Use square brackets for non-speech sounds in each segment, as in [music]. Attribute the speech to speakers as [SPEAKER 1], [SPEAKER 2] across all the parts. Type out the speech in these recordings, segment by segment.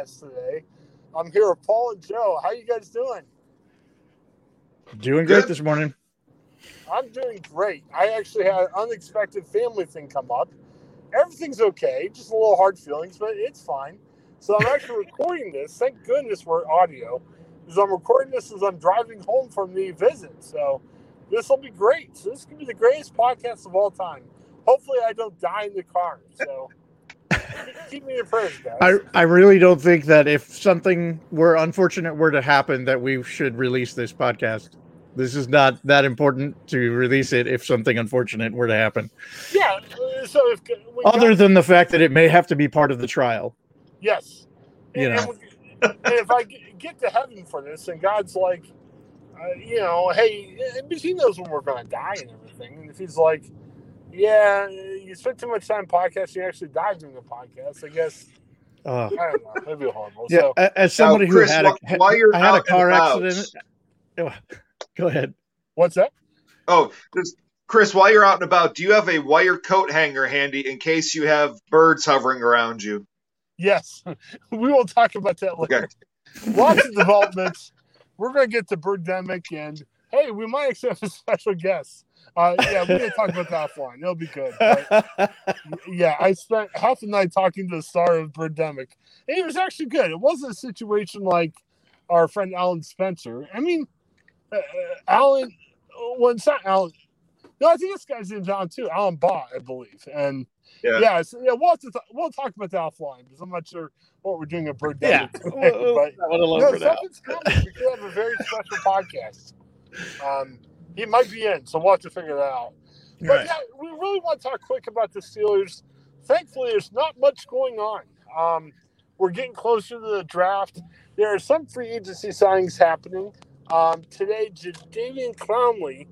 [SPEAKER 1] podcast today. I'm here with Paul and Joe. How you guys doing?
[SPEAKER 2] Doing great this morning.
[SPEAKER 1] I'm doing great. I actually had an unexpected family thing come up. Everything's okay, just a little hard feelings, but it's fine. So I'm actually [laughs] recording this. Thank goodness we're audio. Because I'm recording this as I'm driving home from the visit. So this will be great. So this could be the greatest podcast of all time. Hopefully I don't die in the car. So keep me in prayers, guys.
[SPEAKER 2] I, I really don't think that if something were unfortunate were to happen that we should release this podcast. This is not that important to release it if something unfortunate were to happen.
[SPEAKER 1] Yeah. uh, So if
[SPEAKER 2] Other
[SPEAKER 1] got-
[SPEAKER 2] than the fact that it may have to be part of the trial.
[SPEAKER 1] Yes.
[SPEAKER 2] You
[SPEAKER 1] and,
[SPEAKER 2] know.
[SPEAKER 1] and if I get- get to heaven for this, and God's like, uh, you know, hey, but He knows when we're going to die and everything. And if He's like, yeah, you spent too much time podcasting, you actually died during the podcast, I guess,
[SPEAKER 2] Uh,
[SPEAKER 1] I don't know. That'd be horrible.
[SPEAKER 2] yeah,
[SPEAKER 1] So,
[SPEAKER 2] as somebody
[SPEAKER 3] Now, Chris,
[SPEAKER 2] who had a,
[SPEAKER 3] wh- while you're
[SPEAKER 2] I had a
[SPEAKER 3] out and
[SPEAKER 2] car
[SPEAKER 3] about-
[SPEAKER 2] accident. Go ahead.
[SPEAKER 1] what's that?
[SPEAKER 3] Oh, this, Chris, while you're out and about, do you have a wire coat hanger handy in case you have birds hovering around you?
[SPEAKER 1] Yes. [laughs] we will talk about that later. Lots of developments. We're going to get to Birdemic, and hey, we might actually have a [laughs] special guest. Uh, yeah, we're going to talk about that offline. It'll be good. But [laughs] yeah, I spent half the night talking to the star of Birdemic, and he was actually good. It wasn't a situation like our friend Alan Spencer. I mean, uh, uh, Alan, well, it's not Alan. No, I think this guy's name's Alan too. Alan Bagh, I believe. And
[SPEAKER 3] Yeah.
[SPEAKER 1] yeah, so, yeah, we'll have to th- we'll talk about that offline because I'm not sure what we're doing at Birdemic.
[SPEAKER 2] Yeah.
[SPEAKER 1] today,
[SPEAKER 2] We'll-
[SPEAKER 1] but
[SPEAKER 2] that one alone
[SPEAKER 1] no,
[SPEAKER 2] for now.
[SPEAKER 1] something's coming. We could have a very special podcast. Um, he might be in, so we'll have to figure that out. But
[SPEAKER 2] Right.
[SPEAKER 1] yeah, we really want to talk quick about the Steelers. Thankfully, there's not much going on. Um, we're getting closer to the draft. There are some free agency signings happening. Um, today, Jadeveon Clowney,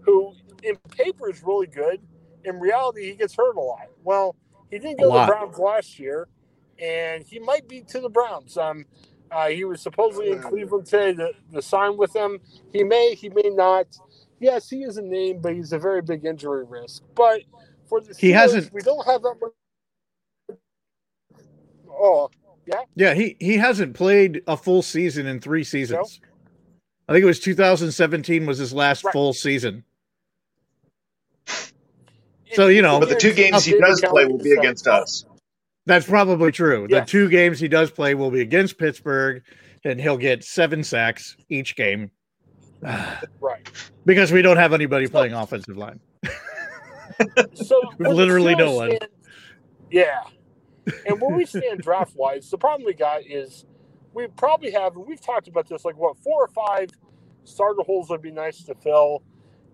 [SPEAKER 1] who in paper is really good, in reality, he gets hurt a lot. Well, he didn't go to the. Browns last year, and he might be to the Browns. Um, uh, he was supposedly in Cleveland today to, to sign with them. He may, he may not. Yes, he is a name, but he's a very big injury risk. But for the
[SPEAKER 2] He hasn't-
[SPEAKER 1] We don't have that much. Oh,
[SPEAKER 2] Yeah, Yeah, he he hasn't played a full season in three seasons. I think it was 2017 was his last
[SPEAKER 1] Right.
[SPEAKER 2] full season. So, you know-
[SPEAKER 3] But the two games he does play will be against us.
[SPEAKER 2] That's probably true.
[SPEAKER 1] Yeah.
[SPEAKER 2] The two games he does play will be against Pittsburgh, and he'll get seven sacks each game [sighs]
[SPEAKER 1] Right.
[SPEAKER 2] because we don't have anybody playing offensive line. [laughs]
[SPEAKER 1] So
[SPEAKER 2] We've
[SPEAKER 1] where the
[SPEAKER 2] literally no one.
[SPEAKER 1] stand- yeah. And where we stand [laughs] draft wise, the problem we got is we probably have, and we've talked about this, like what, four or five starter holes would be nice to fill.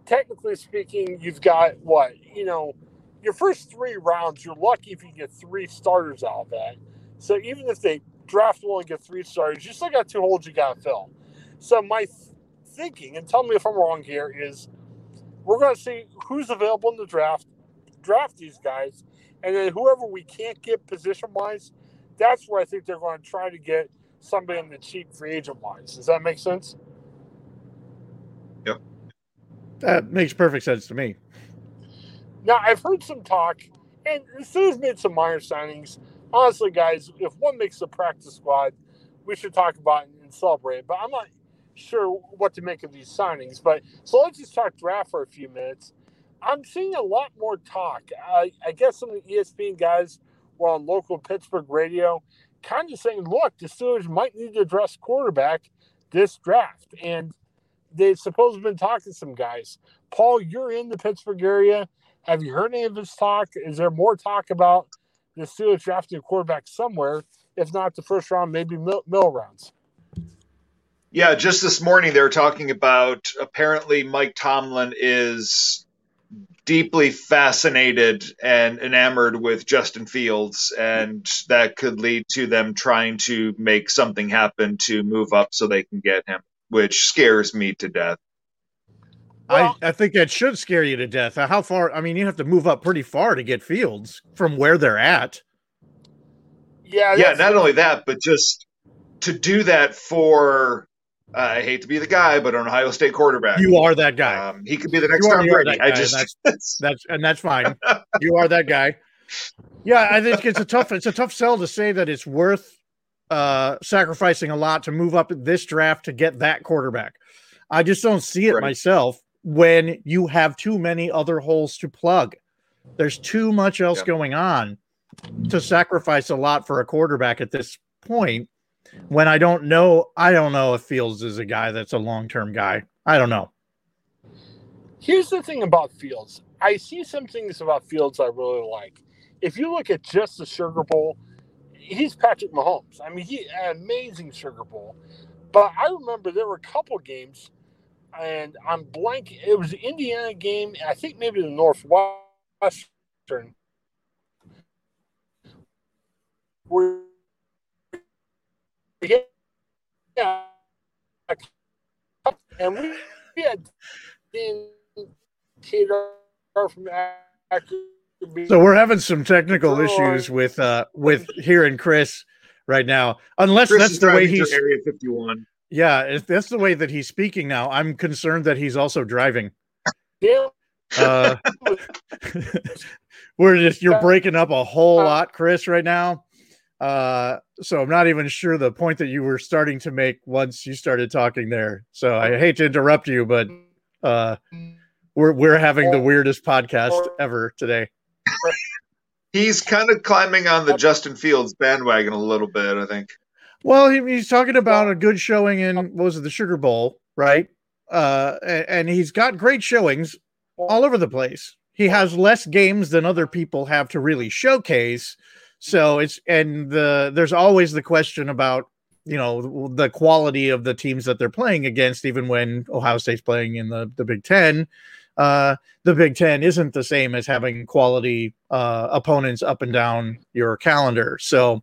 [SPEAKER 1] Technically speaking, you've got what, you know, your first three rounds, you're lucky if you get three starters out of that. So even if they draft one and get three starters, you still got two holes you got to fill. So my th- thinking, and tell me if I'm wrong here, is we're going to see who's available in the draft, draft these guys, and then whoever we can't get position wise, that's where I think they're going to try to get somebody on the cheap free agent wise. Does that make sense? Yep.
[SPEAKER 2] That makes perfect sense to me.
[SPEAKER 1] Now I've heard some talk, and Steelers made some minor signings. Honestly, guys, if one makes the practice squad, we should talk about and celebrate. But I'm not sure what to make of these signings. But so let's just talk draft for a few minutes. I'm seeing a lot more talk. I, I guess some of the ESPN guys were on local Pittsburgh radio, kind of saying, "Look, the Steelers might need to address quarterback this draft," and they've supposedly been talking to some guys. Paul, you're in the Pittsburgh area. Have you heard any of this talk? Is there more talk about the Steelers drafting a quarterback somewhere? If not the first round, maybe middle, rounds.
[SPEAKER 3] Yeah, just this morning they were talking about apparently Mike Tomlin is deeply fascinated and enamored with Justin Fields, and that could lead to them trying to make something happen to move up so they can get him, which scares me to death.
[SPEAKER 1] Well-
[SPEAKER 2] I, I think that should scare you to death. How far? I mean, you have to move up pretty far to get Fields from where they're at.
[SPEAKER 1] Yeah,
[SPEAKER 3] Yeah, not only that, but just to do that for uh, I hate to be the guy, but an Ohio State quarterback.
[SPEAKER 2] You are that guy.
[SPEAKER 3] Um, he could be the next
[SPEAKER 2] You
[SPEAKER 3] Tom
[SPEAKER 2] are
[SPEAKER 3] Brady.
[SPEAKER 2] that
[SPEAKER 3] I
[SPEAKER 2] guy,
[SPEAKER 3] just
[SPEAKER 2] That's [laughs] and that's fine. [laughs] you are that guy. Yeah, I think it's a tough it's a tough sell to say that it's worth uh, sacrificing a lot to move up this draft to get that quarterback. I just don't see it
[SPEAKER 3] Right.
[SPEAKER 2] myself when you have too many other holes to plug. There's too much else
[SPEAKER 3] Yeah.
[SPEAKER 2] going on to sacrifice a lot for a quarterback at this point. When I don't know, I don't know if Fields is a guy that's a long term guy. I don't know.
[SPEAKER 1] Here's the thing about Fields. I see some things about Fields I really like. If you look at just the Sugar Bowl, he's Patrick Mahomes. I mean, he an amazing Sugar Bowl. But I remember there were a couple games, and I'm blank. It was the Indiana game. I think maybe the Northwestern, where yeah, and we, we had Dan Taylor from Actor.
[SPEAKER 2] So we're having some technical issues with uh with hearing Chris right now. Unless
[SPEAKER 3] Chris
[SPEAKER 2] that's the way
[SPEAKER 3] driving
[SPEAKER 2] he's
[SPEAKER 3] Area 51.
[SPEAKER 2] Yeah, if that's the way that he's speaking now, I'm concerned that he's also driving.
[SPEAKER 1] Dan
[SPEAKER 2] Uh [laughs] we're just you're breaking up a whole lot, Chris, right now. Uh so I'm not even sure the point that you were starting to make once you started talking there. So I hate to interrupt you, but uh we're we're having the weirdest podcast ever today.
[SPEAKER 3] He's kind of climbing on the Justin Fields bandwagon a little bit, I think.
[SPEAKER 2] Well, he, he's talking about a good showing in what was it, the Sugar Bowl, right? Uh, and he's got great showings all over the place. He has less games than other people have to really showcase. So it's and the there's always the question about you know the quality of the teams that they're playing against, even when Ohio State's playing in the the Big Ten. Uh, the Big Ten isn't the same as having quality uh, opponents up and down your calendar. So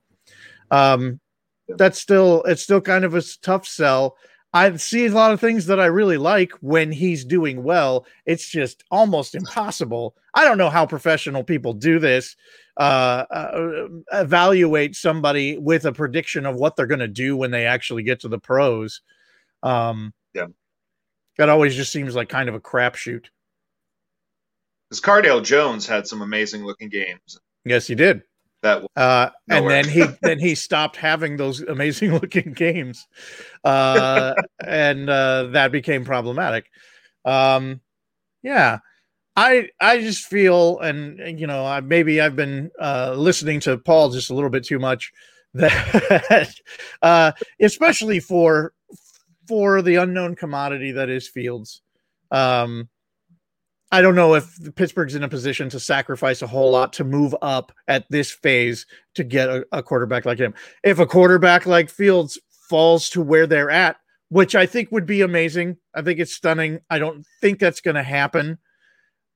[SPEAKER 2] um, that's still it's still kind of a tough sell. I see a lot of things that I really like when he's doing well. It's just almost impossible. I don't know how professional people do this. Uh, uh, evaluate somebody with a prediction of what they're going to do when they actually get to the pros. Um,
[SPEAKER 3] Yeah.
[SPEAKER 2] that always just seems like kind of a crapshoot.
[SPEAKER 3] Because Cardale Jones had some amazing looking games.
[SPEAKER 2] Yes, he did.
[SPEAKER 3] That
[SPEAKER 2] Uh, and then he [laughs] then he stopped having those amazing looking games, uh, [laughs] and uh, that became problematic. Um, yeah, I I just feel, and and, you know, I, maybe I've been uh, listening to Paul just a little bit too much. [laughs] That, uh, especially for for the unknown commodity that is Fields. Um, I don't know if Pittsburgh's in a position to sacrifice a whole lot to move up at this phase to get a, a quarterback like him. If a quarterback like Fields falls to where they're at, which I think would be amazing, I think it's stunning. I don't think that's going to happen.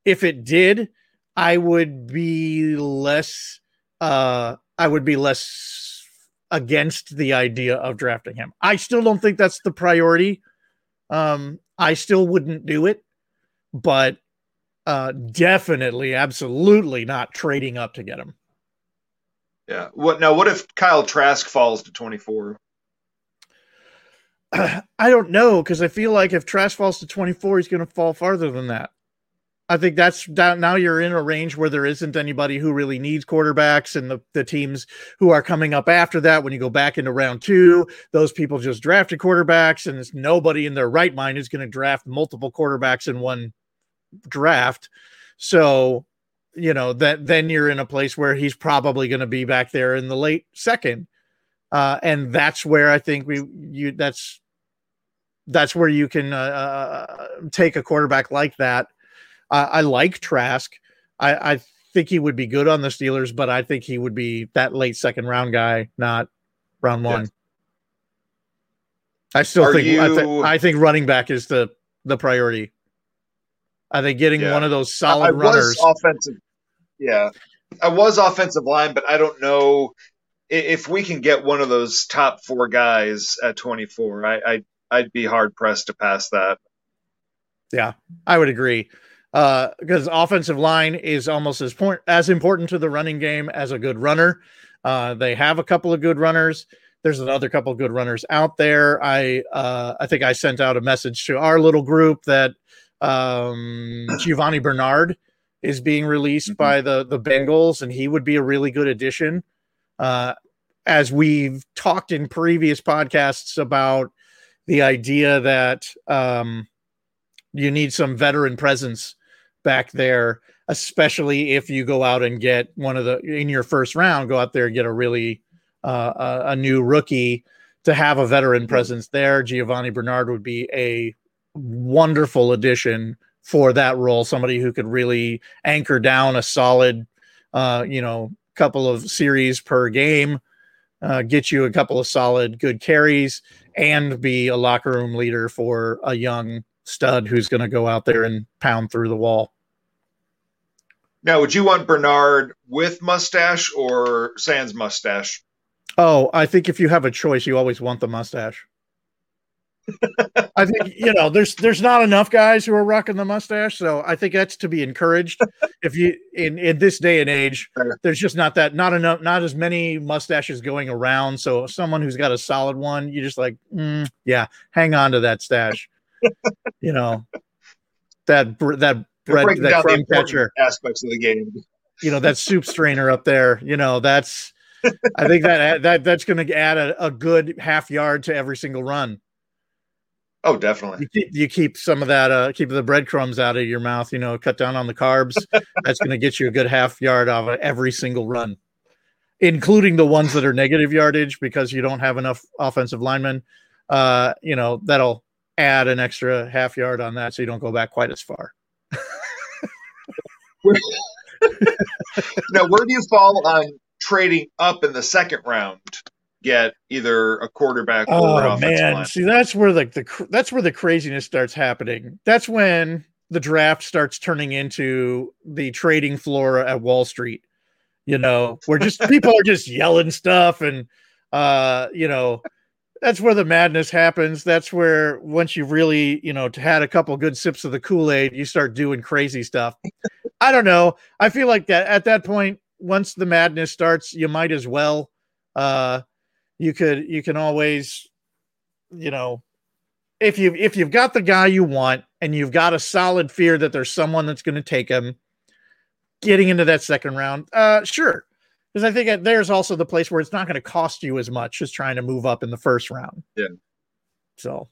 [SPEAKER 2] If it did, I would be less. Uh, I would be less against the idea of drafting him. I still don't think that's the priority. Um, I still wouldn't do it, but uh, definitely, absolutely not trading up to get him.
[SPEAKER 3] yeah. What now? What if Kyle Trask falls to 24? [clears throat]
[SPEAKER 2] I don't know because I feel like if Trask falls to 24, he's going to fall farther than that. I think that's now you're in a range where there isn't anybody who really needs quarterbacks, and the, the teams who are coming up after that, when you go back into round two, those people just drafted quarterbacks, and it's nobody in their right mind is going to draft multiple quarterbacks in one draft. So, you know, that then you're in a place where he's probably going to be back there in the late second. Uh, and that's where I think we you that's that's where you can uh, uh, take a quarterback like that. Uh, I like Trask. I, I think he would be good on the Steelers, but I think he would be that late second round guy, not round one. I still
[SPEAKER 3] Are
[SPEAKER 2] think I, thi-
[SPEAKER 3] you-
[SPEAKER 2] I think running back is the the priority. I think getting
[SPEAKER 3] Yeah.
[SPEAKER 2] one of those
[SPEAKER 3] I
[SPEAKER 2] solid runners.
[SPEAKER 3] offensive. Yeah, I was offensive line, but I don't know if we can get one of those top four guys at 24. I, I I'd be hard pressed to pass that.
[SPEAKER 2] Yeah, I would agree. Uh, because offensive line is almost as point as important to the running game as a good runner. Uh, they have a couple of good runners. There's another couple of good runners out there. I uh, I think I sent out a message to our little group that um, Giovani Bernard is being released
[SPEAKER 3] Mhm.
[SPEAKER 2] by the the Bengals, and he would be a really good addition. Uh, as we've talked in previous podcasts about the idea that um, you need some veteran presence back there, especially if you go out and get one of the in your first round, go out there and get a really uh, a, a new rookie to have a veteran presence there. Giovani Bernard would be a wonderful addition for that role. Somebody who could really anchor down a solid, uh, you know, couple of series per game, uh, get you a couple of solid, good carries, and be a locker room leader for a young stud who's going to go out there and pound through the wall.
[SPEAKER 3] Now, would you want Bernard with mustache or sans mustache?
[SPEAKER 2] Oh, I think if you have a choice, you always want the mustache. I think you know there's there's not enough guys who are rocking the mustache, so I think that's to be encouraged. if you in in this day and age, there's just not that not enough not as many mustaches going around. So someone who's got a solid one, you just like, mm, yeah, hang on to that stash. you know that that bread that crumb catcher
[SPEAKER 3] aspects of the game.
[SPEAKER 2] You know that soup strainer up there. You know that's I think that that that's going to add a, a, good half yard to every single run.
[SPEAKER 3] Oh, definitely.
[SPEAKER 2] You keep, you keep some of that, uh, keep the breadcrumbs out of your mouth. You know, cut down on the carbs. [laughs] that's going to get you a good half yard off of every single run, including the ones that are negative yardage because you don't have enough offensive linemen. Uh, you know, that'll add an extra half yard on that, so you don't go back quite as far. [laughs]
[SPEAKER 3] now, where do you fall on trading up in the second round get either a quarterback or oh, an man. Line.
[SPEAKER 2] See, that's where like the, the that's where the craziness starts happening. That's when the draft starts turning into the trading floor at Wall Street. You know, where just [laughs] people are just yelling stuff and uh, you know, that's where the madness happens. That's where once you've really, you know, had a couple good sips of the Kool-Aid, you start doing crazy stuff. I don't know. I feel like that at that point, once the madness starts, you might as well. Uh, you could you can always, you know, if you if you've got the guy you want and you've got a solid fear that there's someone that's going to take him, getting into that second round, uh, sure. Because I think there's also the place where it's not going to cost you as much as trying to move up in the first round.
[SPEAKER 3] Yeah.
[SPEAKER 2] So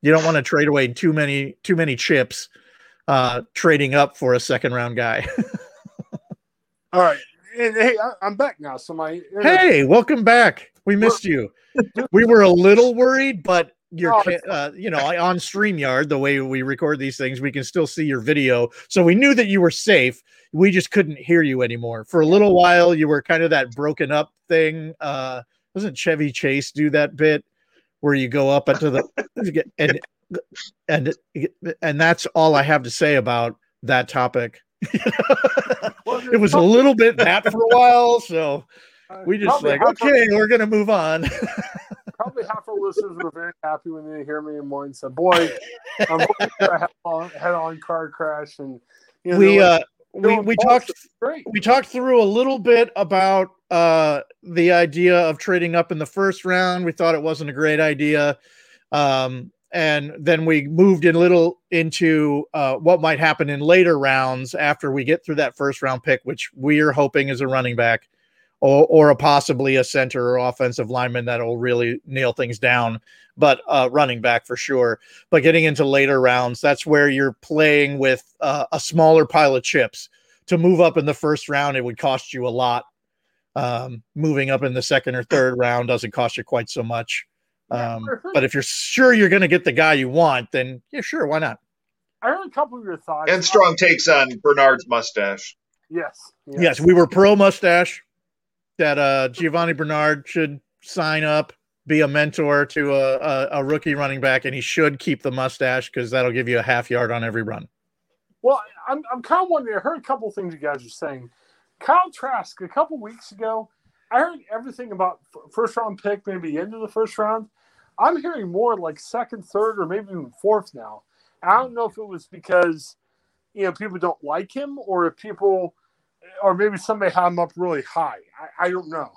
[SPEAKER 2] you don't want to trade away too many too many chips uh trading up for a second round guy. [laughs]
[SPEAKER 1] All right and hey, I, am back now. So my
[SPEAKER 2] hey, welcome back. We missed you. we were a little worried, but you're oh, uh, you know on Streamyard, the way we record these things, we can still see your video. So we knew that you were safe. We just couldn't hear you anymore for a little while. You were kind of that broken up thing. Uh, doesn't Chevy Chase do that bit where you go up into the and and and that's all I have to say about that topic. [laughs] it was a little bit that for a while, so we just probably like, okay, we're gonna move on. [laughs]
[SPEAKER 1] probably half our listeners were very happy when they hear me in morning said, "Boy, I'm [laughs] hoping a head-on car crash." And
[SPEAKER 2] you know, we uh, we we talked we talked through a little bit about uh the idea of trading up in the first round. We thought it wasn't a great idea. Um, and then we moved a little into uh, what might happen in later rounds after we get through that first round pick, which we are hoping is a running back or, or a possibly a center or offensive lineman that'll really nail things down, but uh, running back for sure. But getting into later rounds, that's where you're playing with uh, a smaller pile of chips. To move up in the first round, it would cost you a lot. Um, moving up in the second or third round doesn't cost you quite so much. Um, but if you're sure you're going to get the guy you want, then yeah, sure, why not?
[SPEAKER 1] I heard a couple of your thoughts.
[SPEAKER 3] And strong takes on Bernard's mustache.
[SPEAKER 1] Yes,
[SPEAKER 2] yes. Yes, we were pro mustache. That uh, Giovani Bernard should sign up, be a mentor to a, a, a rookie running back, and he should keep the mustache because that'll give you a half yard on every run.
[SPEAKER 1] Well, I'm, I'm kind of wondering. I heard a couple things you guys were saying. Kyle Trask a couple weeks ago. I heard everything about first round pick, maybe end of the first round. I'm hearing more like second, third, or maybe even fourth now. I don't know if it was because you know people don't like him, or if people, or maybe somebody had him up really high. I, I don't know.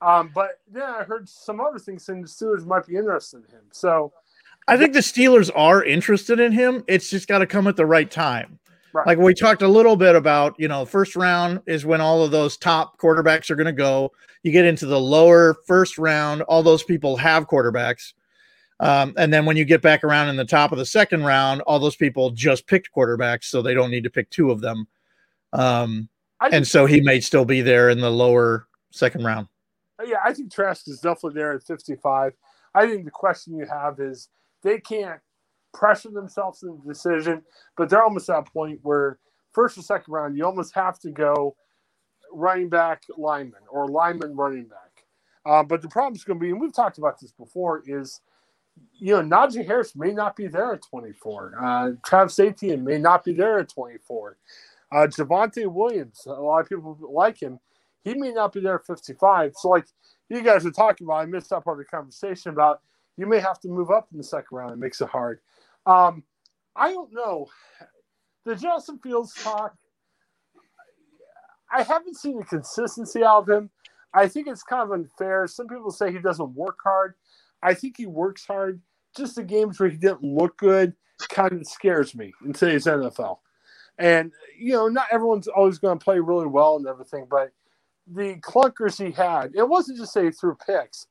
[SPEAKER 1] Um, but then I heard some other things saying the Steelers might be interested in him. So
[SPEAKER 2] I think the Steelers are interested in him. It's just got to come at the right time. Right. Like we talked a little bit about, you know, first round is when all of those top quarterbacks are going to go. You get into the lower first round, all those people have quarterbacks. Um, and then when you get back around in the top of the second round, all those people just picked quarterbacks, so they don't need to pick two of them. Um, and so he may still be there in the lower second round.
[SPEAKER 1] Yeah, I think Trask is definitely there at 55. I think the question you have is they can't pressure themselves in the decision, but they're almost at a point where first or second round, you almost have to go running back lineman or lineman running back. Uh, but the problem is going to be, and we've talked about this before, is you know Najee Harris may not be there at 24. Uh, Travis Etienne may not be there at 24. Uh, Javonte Williams, a lot of people like him. He may not be there at 55. So, like you guys are talking about, I missed that part of the conversation about you may have to move up in the second round. It makes it hard. Um, I don't know. The Justin Fields talk, I haven't seen the consistency out of him. I think it's kind of unfair. Some people say he doesn't work hard. I think he works hard. Just the games where he didn't look good kind of scares me in today's NFL. And, you know, not everyone's always going to play really well and everything, but the clunkers he had, it wasn't just say through picks.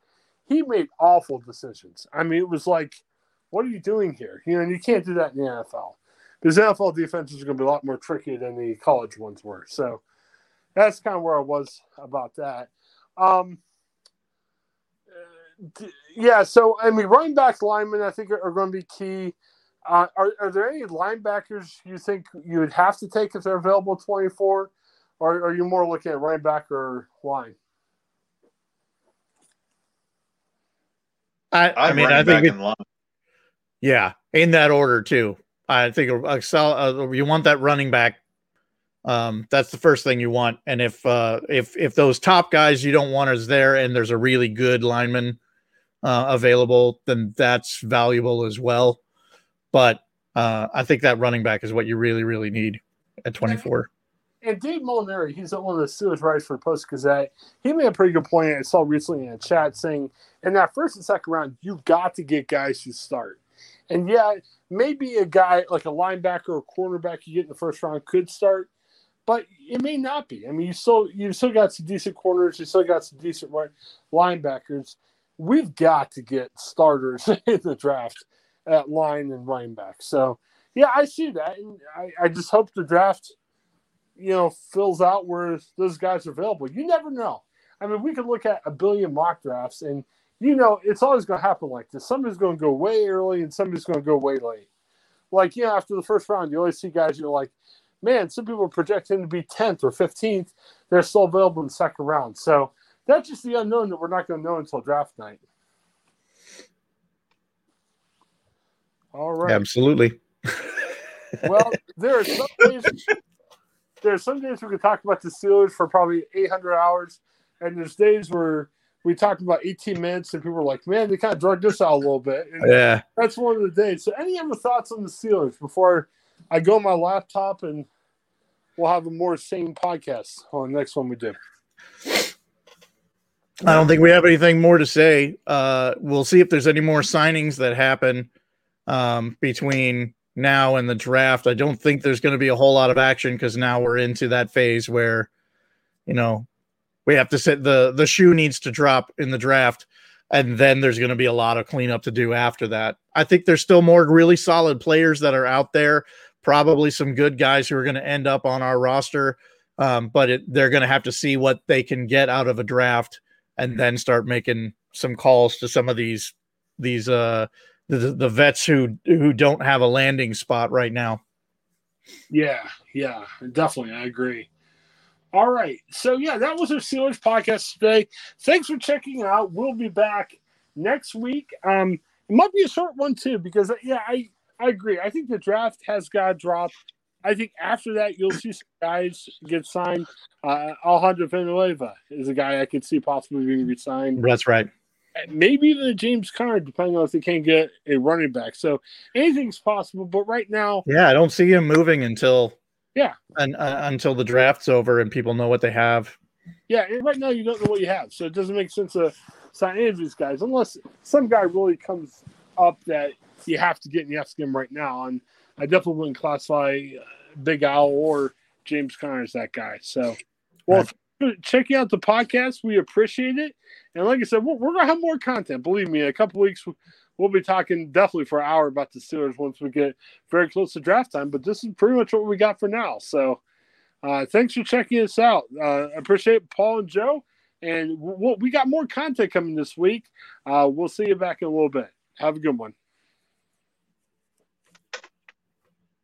[SPEAKER 1] He made awful decisions. I mean, it was like what are you doing here? You know, and you can't do that in the NFL because NFL defenses are going to be a lot more tricky than the college ones were. So that's kind of where I was about that. Um, yeah, so I mean, running back linemen I think are, are going to be key. Uh, are, are there any linebackers you think you would have to take if they're available 24, or are you more looking at running back or line?
[SPEAKER 2] I, I mean, I think it, yeah, in that order too. I think a, a uh, you want that running back. Um, that's the first thing you want. And if uh, if if those top guys you don't want is there, and there's a really good lineman uh, available, then that's valuable as well. But uh, I think that running back is what you really really need at 24.
[SPEAKER 1] And Dave Molinari, he's one of the Steelers writers for Post Gazette. He made a pretty good point I saw recently in a chat saying, in that first and second round, you've got to get guys who start. And yeah, maybe a guy like a linebacker or cornerback you get in the first round could start, but it may not be. I mean, you still you still got some decent corners, you still got some decent right linebackers. We've got to get starters [laughs] in the draft at line and running back. So yeah, I see that, and I, I just hope the draft, you know, fills out where those guys are available. You never know. I mean, we could look at a billion mock drafts and you know, it's always going to happen like this. Somebody's going to go way early and somebody's going to go way late. Like, you know, after the first round, you always see guys, you're like, man, some people project him to be 10th or 15th. They're still available in the second round. So that's just the unknown that we're not going to know until draft night. All right.
[SPEAKER 2] Absolutely.
[SPEAKER 1] well, [laughs] there are some days, there are some days we could talk about the Steelers for probably 800 hours, and there's days where we talked about 18 minutes, and people were like, "Man, they kind of drugged us out a little bit." And
[SPEAKER 2] yeah,
[SPEAKER 1] that's one of the days. So, any other thoughts on the Steelers before I go on my laptop and we'll have a more sane podcast on the next one we do.
[SPEAKER 2] I don't think we have anything more to say. Uh, we'll see if there's any more signings that happen um, between now and the draft. I don't think there's going to be a whole lot of action because now we're into that phase where, you know, we have to sit the the shoe needs to drop in the draft and then there's going to be a lot of cleanup to do after that. I think there's still more really solid players that are out there, probably some good guys who are going to end up on our roster, um, but it, they're going to have to see what they can get out of a draft and then start making some calls to some of these these uh the, the vets who who don't have a landing spot right now.
[SPEAKER 1] Yeah, yeah, definitely, I agree. All right. So, yeah, that was our Steelers podcast today. Thanks for checking out. We'll be back next week. Um, it might be a short one, too, because, yeah, I, I agree. I think the draft has got dropped. I think after that, you'll see some guys get signed. Uh, Alejandro Villanueva is a guy I could see possibly being re-signed.
[SPEAKER 2] That's right.
[SPEAKER 1] Maybe even a James Conner, depending on if they can get a running back. So anything's possible. But right now,
[SPEAKER 2] yeah, I don't see him moving until
[SPEAKER 1] yeah.
[SPEAKER 2] And uh, until the draft's over and people know what they have.
[SPEAKER 1] Yeah, and right now you don't know what you have, so it doesn't make sense to sign any of these guys unless some guy really comes up that you have to get and you have to get him right now. And I definitely wouldn't classify uh, Big Al or James Conner is that guy. So, well, right. Checking out the podcast, we appreciate it. And like I said, we're, we're gonna have more content. Believe me, a couple weeks we'll be talking definitely for an hour about the Steelers once we get very close to draft time. But this is pretty much what we got for now. So, uh, thanks for checking us out. Uh, appreciate Paul and Joe. And we'll, we got more content coming this week. Uh, we'll see you back in a little bit. Have a good one.